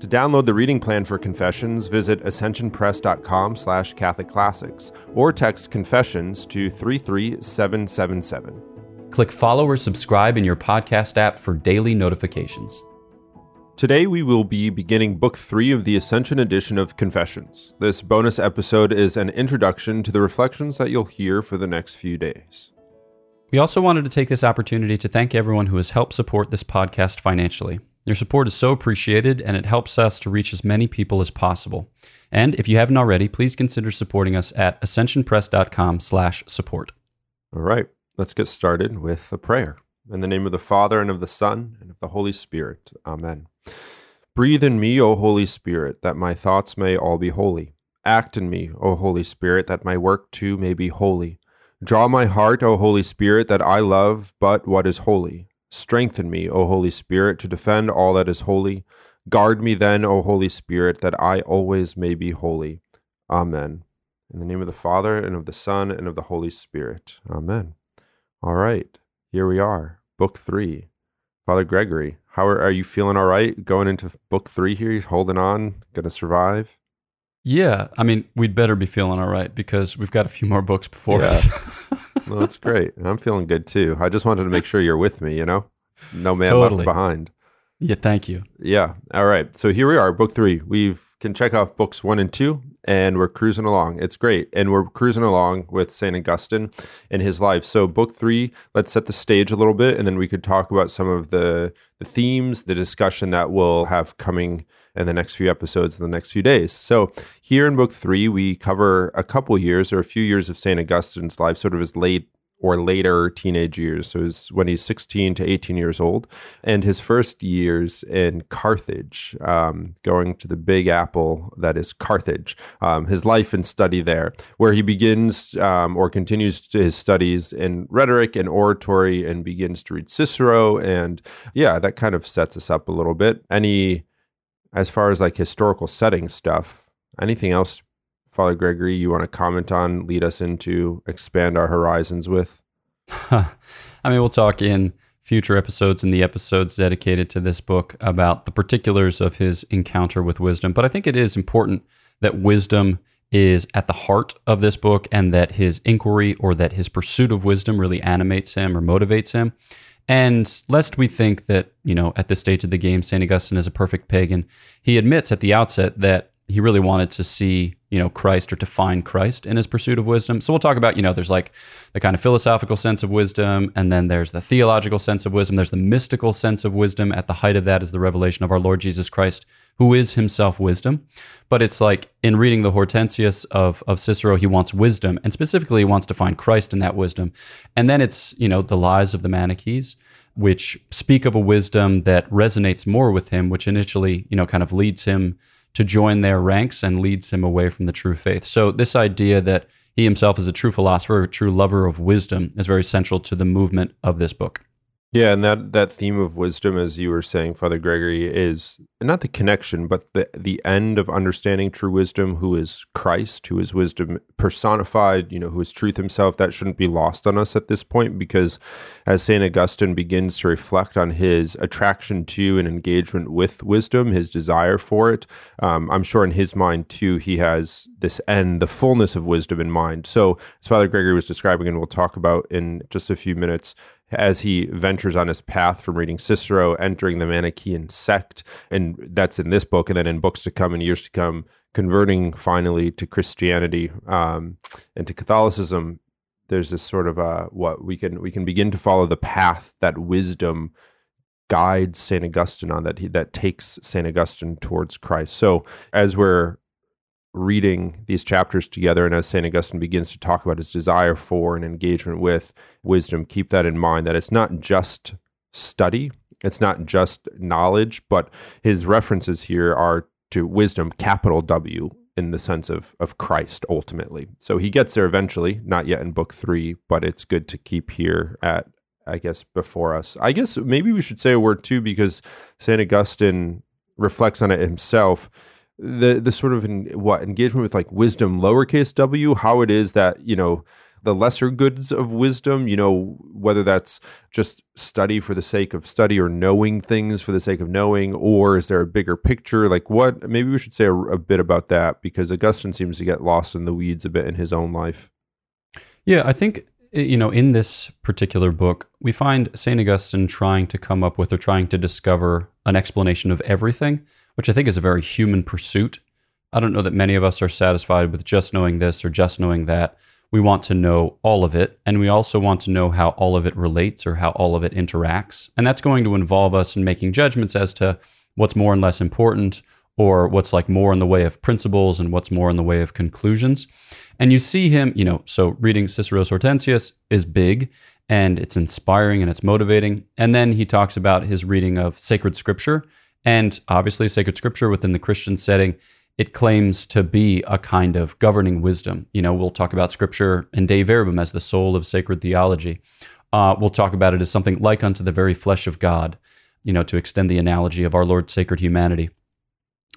To download the reading plan for Confessions, visit ascensionpress.com slash Catholic Classics or text Confessions to 33777. Click follow or subscribe in your podcast app for daily notifications. Today we will be beginning Book 3 of the Ascension edition of Confessions. This bonus episode is an introduction to the reflections that you'll hear for the next few days. We also wanted to take this opportunity to thank everyone who has helped support this podcast financially. Your support is so appreciated and it helps us to reach as many people as possible. And if you haven't already, please consider supporting us at ascensionpress.com/support. All right, let's get started with a prayer. In the name of the Father and of the Son and of the Holy Spirit. Amen. Breathe in me, O Holy Spirit, that my thoughts may all be holy. Act in me, O Holy Spirit, that my work too may be holy. Draw my heart, O Holy Spirit, that I love but what is holy. Strengthen me, O Holy Spirit, to defend all that is holy. Guard me then, O Holy Spirit, that I always may be holy. Amen. In the name of the Father, and of the Son, and of the Holy Spirit. Amen. All right, here we are, Book 3. Father Gregory, how are, are you feeling all right going into Book 3 here? You holding on? Going to survive? Yeah, I mean, we'd better be feeling all right because we've got a few more books before yeah. us. well, that's great. I'm feeling good too. I just wanted to make sure you're with me, you know? No man totally. left behind. Yeah, thank you. Yeah. All right. So here we are, book three. We've can check off books one and two, and we're cruising along. It's great. And we're cruising along with St. Augustine and his life. So, book three, let's set the stage a little bit, and then we could talk about some of the, the themes, the discussion that we'll have coming in the next few episodes in the next few days. So, here in book three, we cover a couple years or a few years of St. Augustine's life, sort of his late or later teenage years. So it's when he's 16 to 18 years old. And his first years in Carthage, um, going to the big apple that is Carthage, um, his life and study there, where he begins um, or continues to his studies in rhetoric and oratory and begins to read Cicero. And yeah, that kind of sets us up a little bit. Any, as far as like historical setting stuff, anything else Father Gregory, you want to comment on, lead us into, expand our horizons with? I mean, we'll talk in future episodes and the episodes dedicated to this book about the particulars of his encounter with wisdom. But I think it is important that wisdom is at the heart of this book and that his inquiry or that his pursuit of wisdom really animates him or motivates him. And lest we think that, you know, at this stage of the game, St. Augustine is a perfect pagan, he admits at the outset that he really wanted to see you know Christ or to find Christ in his pursuit of wisdom. So we'll talk about you know there's like the kind of philosophical sense of wisdom, and then there's the theological sense of wisdom. There's the mystical sense of wisdom. At the height of that is the revelation of our Lord Jesus Christ, who is Himself wisdom. But it's like in reading the Hortensius of of Cicero, he wants wisdom, and specifically he wants to find Christ in that wisdom. And then it's you know the lies of the Manichees which speak of a wisdom that resonates more with him, which initially, you know, kind of leads him to join their ranks and leads him away from the true faith. So, this idea that he himself is a true philosopher, a true lover of wisdom, is very central to the movement of this book. Yeah, and that that theme of wisdom, as you were saying, Father Gregory, is not the connection, but the the end of understanding true wisdom, who is Christ, who is wisdom personified, you know, who is truth himself. That shouldn't be lost on us at this point, because as Saint Augustine begins to reflect on his attraction to and engagement with wisdom, his desire for it, um, I'm sure in his mind too, he has this end, the fullness of wisdom in mind. So, as Father Gregory was describing, and we'll talk about in just a few minutes as he ventures on his path from reading Cicero, entering the Manichaean sect, and that's in this book, and then in books to come and years to come, converting finally to Christianity um, and to Catholicism. There's this sort of uh, what we can we can begin to follow the path that wisdom guides Saint Augustine on that he, that takes Saint Augustine towards Christ. So as we're reading these chapters together and as St. Augustine begins to talk about his desire for and engagement with wisdom, keep that in mind that it's not just study, it's not just knowledge, but his references here are to wisdom, capital W, in the sense of of Christ ultimately. So he gets there eventually, not yet in book three, but it's good to keep here at I guess before us. I guess maybe we should say a word too because Saint Augustine reflects on it himself. The the sort of in, what engagement with like wisdom lowercase w, how it is that you know the lesser goods of wisdom, you know, whether that's just study for the sake of study or knowing things for the sake of knowing, or is there a bigger picture? Like, what maybe we should say a, a bit about that because Augustine seems to get lost in the weeds a bit in his own life. Yeah, I think, eh, you know, in this particular book, we find St. Augustine trying to come up with or trying to discover an explanation of everything, which I think is a very human pursuit. I don't know that many of us are satisfied with just knowing this or just knowing that we want to know all of it, and we also want to know how all of it relates or how all of it interacts. And that's going to involve us in making judgments as to what's more and less important, or what's like more in the way of principles and what's more in the way of conclusions. And you see him, you know, so reading Cicero's Hortensius is big and it's inspiring and it's motivating. And then he talks about his reading of sacred scripture. And obviously, sacred scripture within the Christian setting it claims to be a kind of governing wisdom. You know, we'll talk about scripture and Dei Verbum as the soul of sacred theology. Uh, we'll talk about it as something like unto the very flesh of God, you know, to extend the analogy of our Lord's sacred humanity.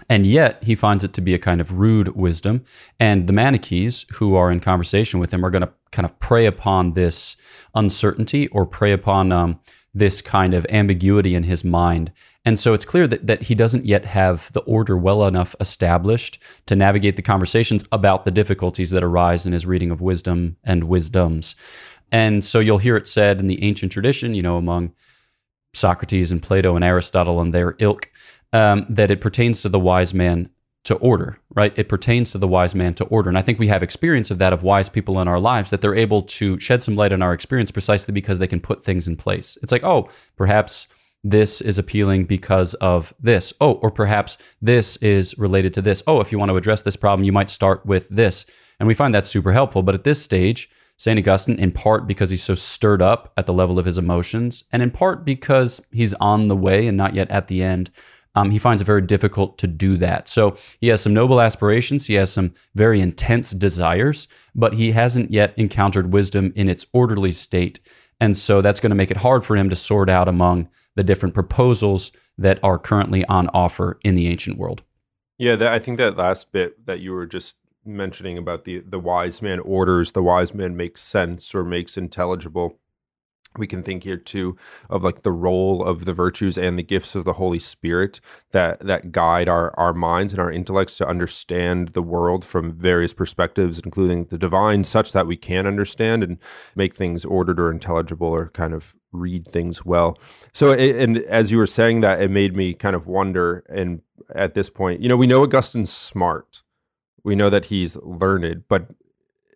And yet, he finds it to be a kind of rude wisdom. And the Manichees who are in conversation with him are going to kind of prey upon this uncertainty or prey upon um, this kind of ambiguity in his mind. And so it's clear that, that he doesn't yet have the order well enough established to navigate the conversations about the difficulties that arise in his reading of wisdom and wisdoms. And so you'll hear it said in the ancient tradition, you know, among Socrates and Plato and Aristotle and their ilk, um, that it pertains to the wise man to order, right? It pertains to the wise man to order. And I think we have experience of that of wise people in our lives that they're able to shed some light on our experience precisely because they can put things in place. It's like, oh, perhaps this is appealing because of this. Oh, or perhaps this is related to this. Oh, if you want to address this problem, you might start with this. And we find that super helpful. But at this stage, St. Augustine, in part because he's so stirred up at the level of his emotions, and in part because he's on the way and not yet at the end, um, he finds it very difficult to do that. So he has some noble aspirations, he has some very intense desires, but he hasn't yet encountered wisdom in its orderly state. And so that's going to make it hard for him to sort out among the different proposals that are currently on offer in the ancient world. Yeah, that, I think that last bit that you were just mentioning about the the wise man orders, the wise man makes sense or makes intelligible we can think here too of like the role of the virtues and the gifts of the holy spirit that that guide our our minds and our intellects to understand the world from various perspectives including the divine such that we can understand and make things ordered or intelligible or kind of read things well. So and as you were saying that it made me kind of wonder and at this point you know we know augustine's smart. We know that he's learned but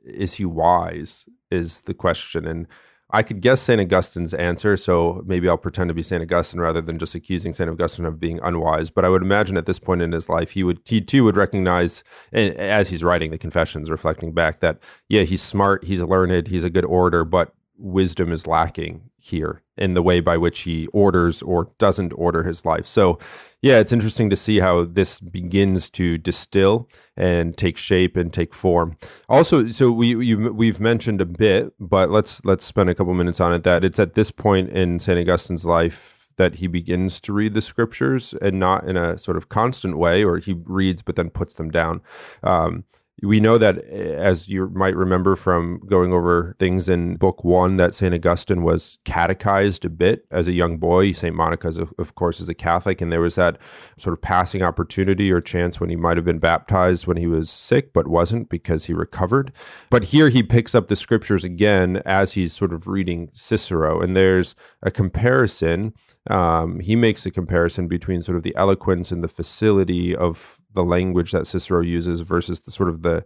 is he wise is the question. And I could guess St. Augustine's answer, so maybe I'll pretend to be St. Augustine rather than just accusing St. Augustine of being unwise. But I would imagine at this point in his life, he would he too would recognize, as he's writing the Confessions, reflecting back that yeah, he's smart, he's learned, he's a good orator, but wisdom is lacking here in the way by which he orders or doesn't order his life. So, yeah, it's interesting to see how this begins to distill and take shape and take form. Also, so we you, we've mentioned a bit, but let's let's spend a couple minutes on it. That it's at this point in Saint Augustine's life that he begins to read the scriptures and not in a sort of constant way, or he reads but then puts them down. Um, we know that eh, as you might remember from going over things in book one that st augustine was catechized a bit as a young boy. St monica of course is a catholic and there was that sort of passing opportunity or chance when he might have been baptized when he was sick but wasn't because he recovered. But here he picks up the scriptures again as he's sort of reading cicero and there's a comparison um, he makes a comparison between sort of the eloquence and the facility of the language that Cicero uses versus the sort of the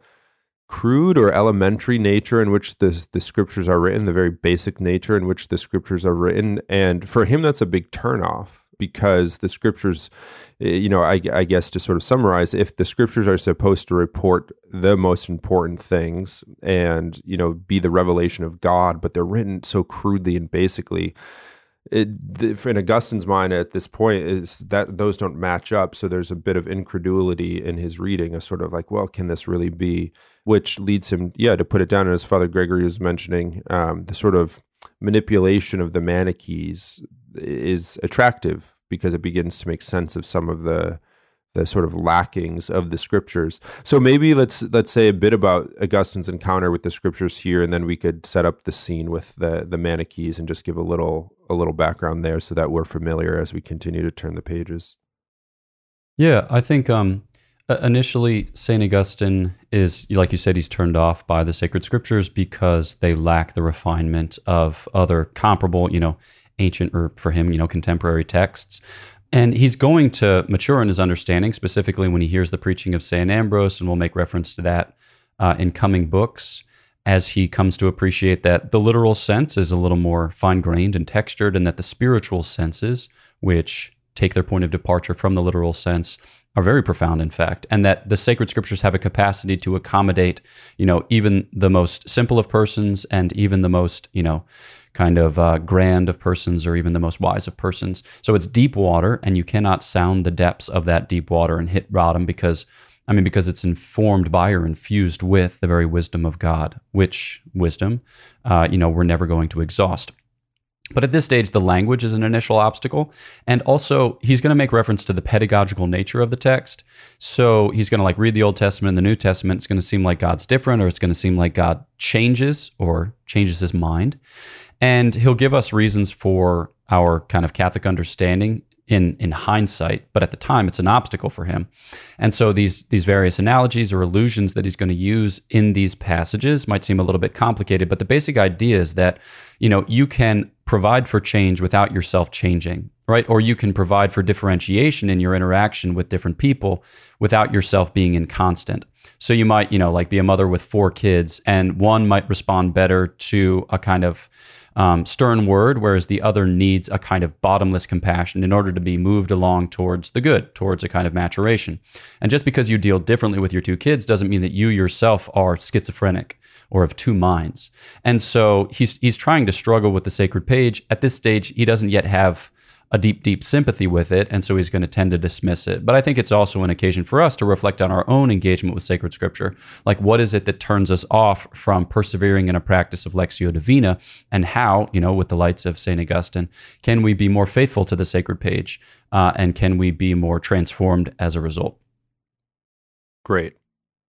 crude or elementary nature in which the the scriptures are written, the very basic nature in which the scriptures are written, and for him that's a big turnoff because the scriptures, eh, you know, I, I guess to sort of summarize, if the scriptures are supposed to report the most important things and you know be the revelation of God, but they're written so crudely and basically it, the, in Augustine's mind at this point is that those don't match up. So there's a bit of incredulity in his reading, a sort of like, well, can this really be? Which leads him, yeah, to put it down And as Father Gregory was mentioning, um, the sort of manipulation of the Manichees is attractive because it begins to make sense of some of the the sort of lackings of the scriptures. So maybe let's let's say a bit about Augustine's encounter with the scriptures here, and then we could set up the scene with the the Manichees and just give a little a little background there, so that we're familiar as we continue to turn the pages. Yeah, I think um, initially Saint Augustine is like you said, he's turned off by the sacred scriptures because they lack the refinement of other comparable, you know, ancient or for him, you know, contemporary texts. And he's going to mature in his understanding, specifically when he hears the preaching of St. Ambrose, and we'll make reference to that uh, in coming books as he comes to appreciate that the literal sense is a little more fine grained and textured, and that the spiritual senses, which take their point of departure from the literal sense, are very profound, in fact, and that the sacred scriptures have a capacity to accommodate, you know, even the most simple of persons and even the most, you know, kind of uh, grand of persons or even the most wise of persons. So it's deep water, and you cannot sound the depths of that deep water and hit bottom because, I mean, because it's informed by or infused with the very wisdom of God, which wisdom, uh, you know, we're never going to exhaust. But at this stage, the language is an initial obstacle. And also, he's going to make reference to the pedagogical nature of the text. So he's going to like read the Old Testament and the New Testament. It's going to seem like God's different, or it's going to seem like God changes or changes his mind. And he'll give us reasons for our kind of Catholic understanding in in hindsight, but at the time it's an obstacle for him. And so these these various analogies or allusions that he's going to use in these passages might seem a little bit complicated, but the basic idea is that you know you can provide for change without yourself changing, right? Or you can provide for differentiation in your interaction with different people without yourself being inconstant. So you might, you know, like be a mother with four kids and one might respond better to a kind of um, stern word, whereas the other needs a kind of bottomless compassion in order to be moved along towards the good, towards a kind of maturation. And just because you deal differently with your two kids doesn't mean that you yourself are schizophrenic or of two minds. And so he's he's trying to struggle with the sacred page. At this stage, he doesn't yet have a deep, deep sympathy with it, and so he's going to tend to dismiss it. But I think it's also an occasion for us to reflect on our own engagement with sacred scripture. Like, what is it that turns us off from persevering in a practice of Lectio Divina, and how, you know, with the lights of St. Augustine, can we be more faithful to the sacred page, uh, and can we be more transformed as a result? Great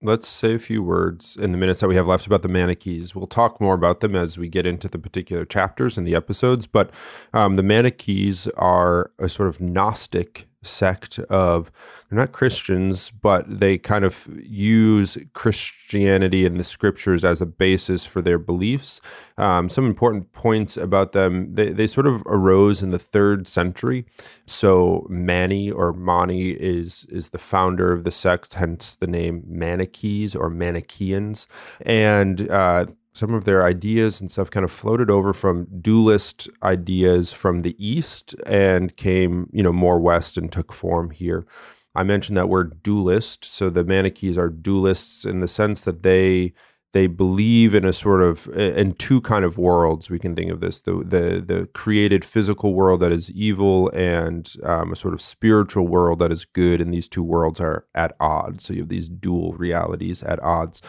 let's say a few words in the minutes that we have left about the Manichees. We'll talk more about them as we get into the particular chapters and the episodes. But um, the Manichees are a sort of Gnostic sect of they're not Christians, but they kind of use Christianity and the scriptures as a basis for their beliefs. Um, some important points about them: they they sort of arose in the third century. So Mani or Mani is is the founder of the sect, hence the name Manichees or Manichaeans, and uh, some of their ideas and stuff kind of floated over from dualist ideas from the east and came, you know, more west and took form here. I mentioned that word dualist. So the Manichees are dualists in the sense that they they believe in a sort of in two kind of worlds we can think of this the the the created physical world that is evil and um, a sort of spiritual world that is good and these two worlds are at odds. So you have these dual realities at odds.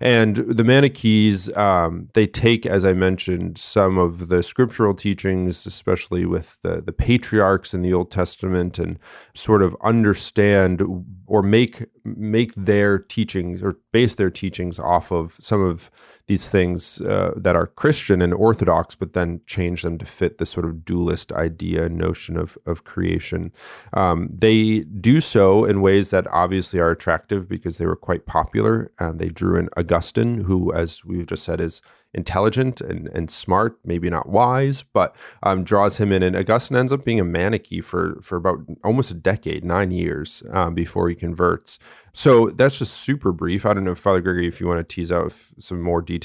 And the manichees um, they take as i mentioned some of the scriptural teachings especially with the, the patriarchs in the old testament and sort of understand or make make their teachings or base their teachings off of some of these things uh, that are Christian and Orthodox, but then change them to fit the sort of dualist idea notion of of creation. Um, they do so in ways that obviously are attractive because they were quite popular. And they drew in Augustine, who, as we've just said, is intelligent and, and smart, maybe not wise, but um, draws him in. And Augustine ends up being a Manichee for, for about almost a decade, nine years um, before he converts. So that's just super brief. I don't know, Father Gregory, if you want to tease out some more details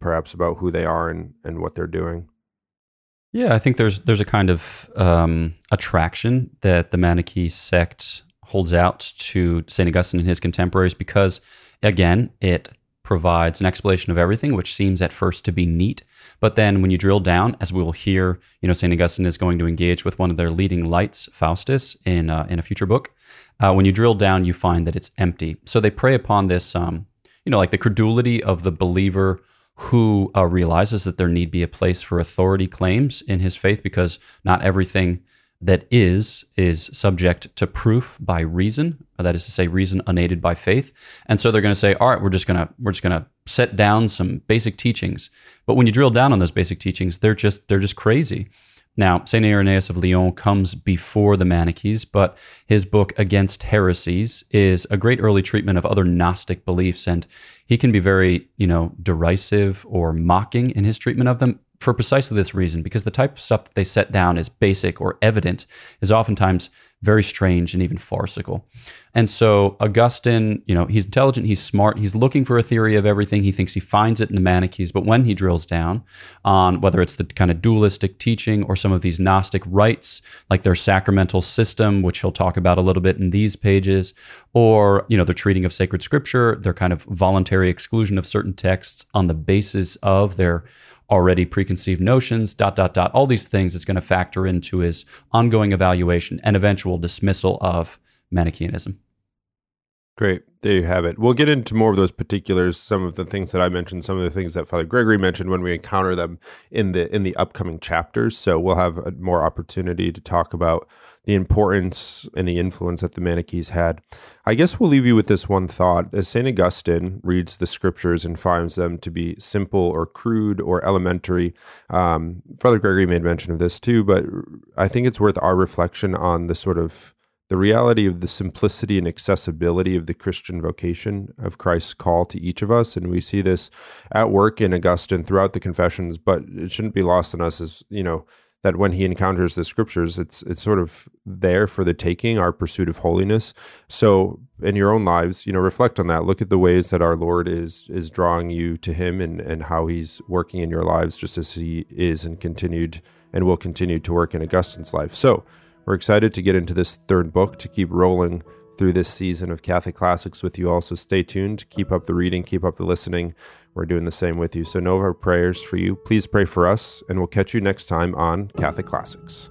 perhaps about who they are and, and what they're doing. Yeah, I think there's there's a kind of um, attraction that the Manichee sect holds out to St. Augustine and his contemporaries because, again, it provides an explanation of everything, which seems at first to be neat. But then when you drill down, as we will hear, you know, St. Augustine is going to engage with one of their leading lights, Faustus, in, uh, in a future book. Uh, when you drill down, you find that it's empty. So they prey upon this, um, you know, like the credulity of the believer who uh, realizes that there need be a place for authority claims in his faith because not everything that is is subject to proof by reason. That is to say reason unaided by faith. And so they're going to say all right we're just going to we're just going to set down some basic teachings. But when you drill down on those basic teachings they're just they're just crazy now saint irenaeus of lyon comes before the manichees but his book against heresies is a great early treatment of other gnostic beliefs and he can be very you know derisive or mocking in his treatment of them for precisely this reason, because the type of stuff that they set down as basic or evident is oftentimes very strange and even farcical. And so Augustine, you know, he's intelligent, he's smart, he's looking for a theory of everything. He thinks he finds it in the Manichees, but when he drills down on whether it's the kind of dualistic teaching or some of these Gnostic rites, like their sacramental system, which he'll talk about a little bit in these pages, or, you know, their treating of sacred scripture, their kind of voluntary exclusion of certain texts on the basis of their already preconceived notions, dot, dot, dot, all these things it's going to factor into his ongoing evaluation and eventual dismissal of Manichaeanism. Great. There you have it. We'll get into more of those particulars, some of the things that I mentioned, some of the things that Father Gregory mentioned when we encounter them in the in the upcoming chapters. So we'll have a more opportunity to talk about the importance and the influence that the Manichees had. I guess we'll leave you with this one thought. As St. Augustine reads the scriptures and finds them to be simple or crude or elementary, um, Father Gregory made mention of this too, but I think it's worth our reflection on the sort of the reality of the simplicity and accessibility of the Christian vocation of Christ's call to each of us. And we see this at work in Augustine throughout the confessions, but it shouldn't be lost on us as, you know, that when he encounters the scriptures, it's it's sort of there for the taking, our pursuit of holiness. So in your own lives, you know, reflect on that. Look at the ways that our Lord is is drawing you to him and, and how he's working in your lives just as he is and continued and will continue to work in Augustine's life. So we're excited to get into this third book to keep rolling through this season of Catholic Classics with you all. So stay tuned, keep up the reading, keep up the listening. We're doing the same with you. So, know our prayers for you. Please pray for us, and we'll catch you next time on Catholic Classics.